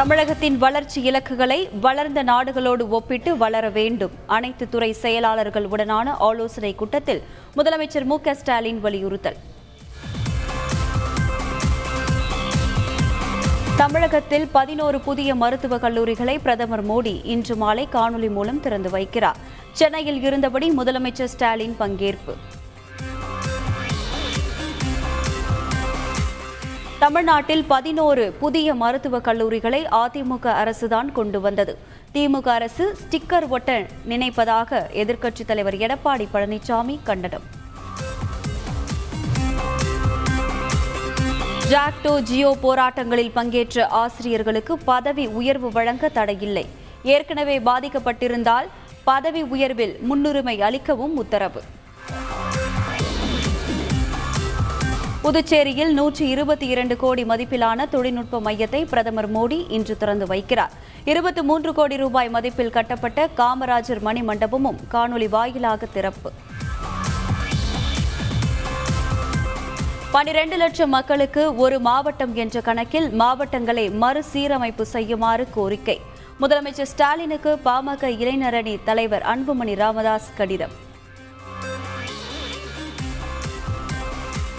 தமிழகத்தின் வளர்ச்சி இலக்குகளை வளர்ந்த நாடுகளோடு ஒப்பிட்டு வளர வேண்டும். அனைத்து துறை செயலாளர்கள் உடனான ஆலோசனை கூட்டத்தில் முதலமைச்சர் மு ஸ்டாலின் வலியுறுத்தல். தமிழகத்தில் பதினோரு புதிய மருத்துவக் கல்லூரிகளை பிரதமர் மோடி இன்று மாலை காணொலி மூலம் திறந்து வைக்கிறார். சென்னையில் இருந்தபடி முதலமைச்சர் ஸ்டாலின் பங்கேற்பு. தமிழ்நாட்டில் பதினோரு புதிய மருத்துவக் கல்லூரிகளை அதிமுக அரசுதான் கொண்டு வந்தது. திமுக அரசு ஸ்டிக்கர் ஒட்ட நினைப்பதாக எதிர்க்கட்சித் தலைவர் எடப்பாடி பழனிசாமி கண்டனம். ஜாக்டோ ஜியோ போராட்டங்களில் பங்கேற்ற ஆசிரியர்களுக்கு பதவி உயர்வு வழங்க தடையில்லை. ஏற்கனவே பாதிக்கப்பட்டிருந்தால் பதவி உயர்வில் முன்னுரிமை அளிக்கவும் உத்தரவு. புதுச்சேரியில் நூற்றி இருபத்தி இரண்டு கோடி மதிப்பிலான தொழில்நுட்ப மையத்தை பிரதமர் மோடி இன்று திறந்து வைக்கிறார். இருபத்தி மூன்று கோடி ரூபாய் மதிப்பில் கட்டப்பட்ட காமராஜர் மணி மண்டபமும் காணொலி வாயிலாக திறப்பு. பனிரெண்டு லட்சம் மக்களுக்கு ஒரு மாவட்டம் என்ற கணக்கில் மாவட்டங்களை மறுசீரமைப்பு செய்யுமாறு கோரிக்கை. முதலமைச்சர் ஸ்டாலினுக்கு பாமக இளைஞரணி தலைவர் அன்புமணி ராமதாஸ் கடிதம்.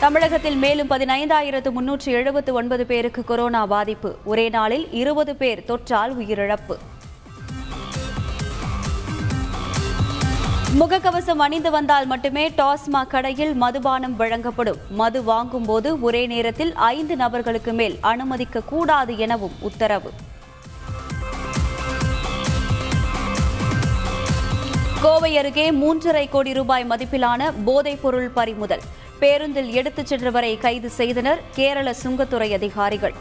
தமிழகத்தில் மேலும் பதினைந்தாயிரத்து முன்னூற்று எழுபத்து ஒன்பது பேருக்கு கொரோனா பாதிப்பு. ஒரே நாளில் இருபது பேர் தொற்றால் உயிரிழப்பு. முகக்கவசம் அணிந்து வந்தால் மட்டுமே டாஸ்மாக் கடையில் மதுபானம் வழங்கப்படும். மது வாங்கும்போது ஒரே நேரத்தில் ஐந்து நபர்களுக்கு மேல் அனுமதிக்க கூடாது எனவும் உத்தரவு. கோவை அருகே மூன்றரை கோடி ரூபாய் மதிப்பிலான போதைப் பொருள் பறிமுதல். பேருந்தில் எடுத்துச் சென்றவரை கைது செய்தனர் கேரள சுங்கத்துறை அதிகாரிகள்.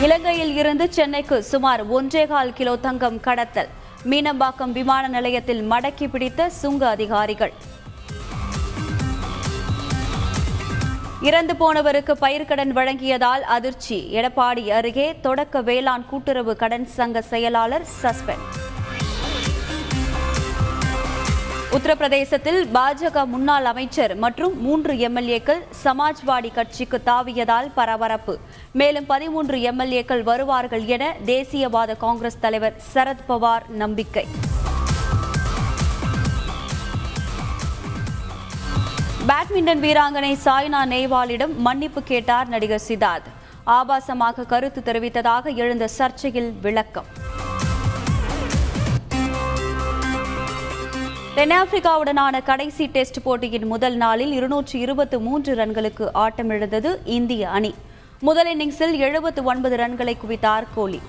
இலங்கையில் இருந்து சென்னைக்கு சுமார் ஒன்றேகால் கிலோ தங்கம் கடத்தல். மீனம்பாக்கம் விமான நிலையத்தில் மடக்கி பிடித்த சுங்க அதிகாரிகள். இறந்து போனவருக்கு பயிர்க்கடன் வழங்கியதால் அதிர்ச்சி. எடப்பாடி அருகே தொடக்க வேளாண் கூட்டுறவு கடன் சங்க செயலாளர் சஸ்பெண்ட். உத்தரப்பிரதேசத்தில் பாஜக முன்னாள் அமைச்சர் மற்றும் மூன்று எம்எல்ஏக்கள் சமாஜ்வாடி கட்சிக்கு தாவியதால் பரபரப்பு. மேலும் பதிமூன்று எம்எல்ஏக்கள் வருவார்கள் என தேசியவாத காங்கிரஸ் தலைவர் சரத்பவார் நம்பிக்கை. பேட்மிண்டன் வீராங்கனை சாய்னா நேவாலிடம் மன்னிப்பு கேட்டார் நடிகர் சித்தார்த். ஆபாசமாக கருத்து தெரிவித்ததாக எழுந்த சர்ச்சையில் விளக்கம். தென்னாப்பிரிக்காவுடனான கடைசி டெஸ்ட் போட்டியின் முதல் நாளில் இருநூற்று இருபத்து மூன்று ரன்களுக்கு ஆட்டமிழந்தது இந்திய அணி. முதல் இன்னிங்ஸில் எழுபத்து ஒன்பது ரன்களை குவித்தார் கோலி.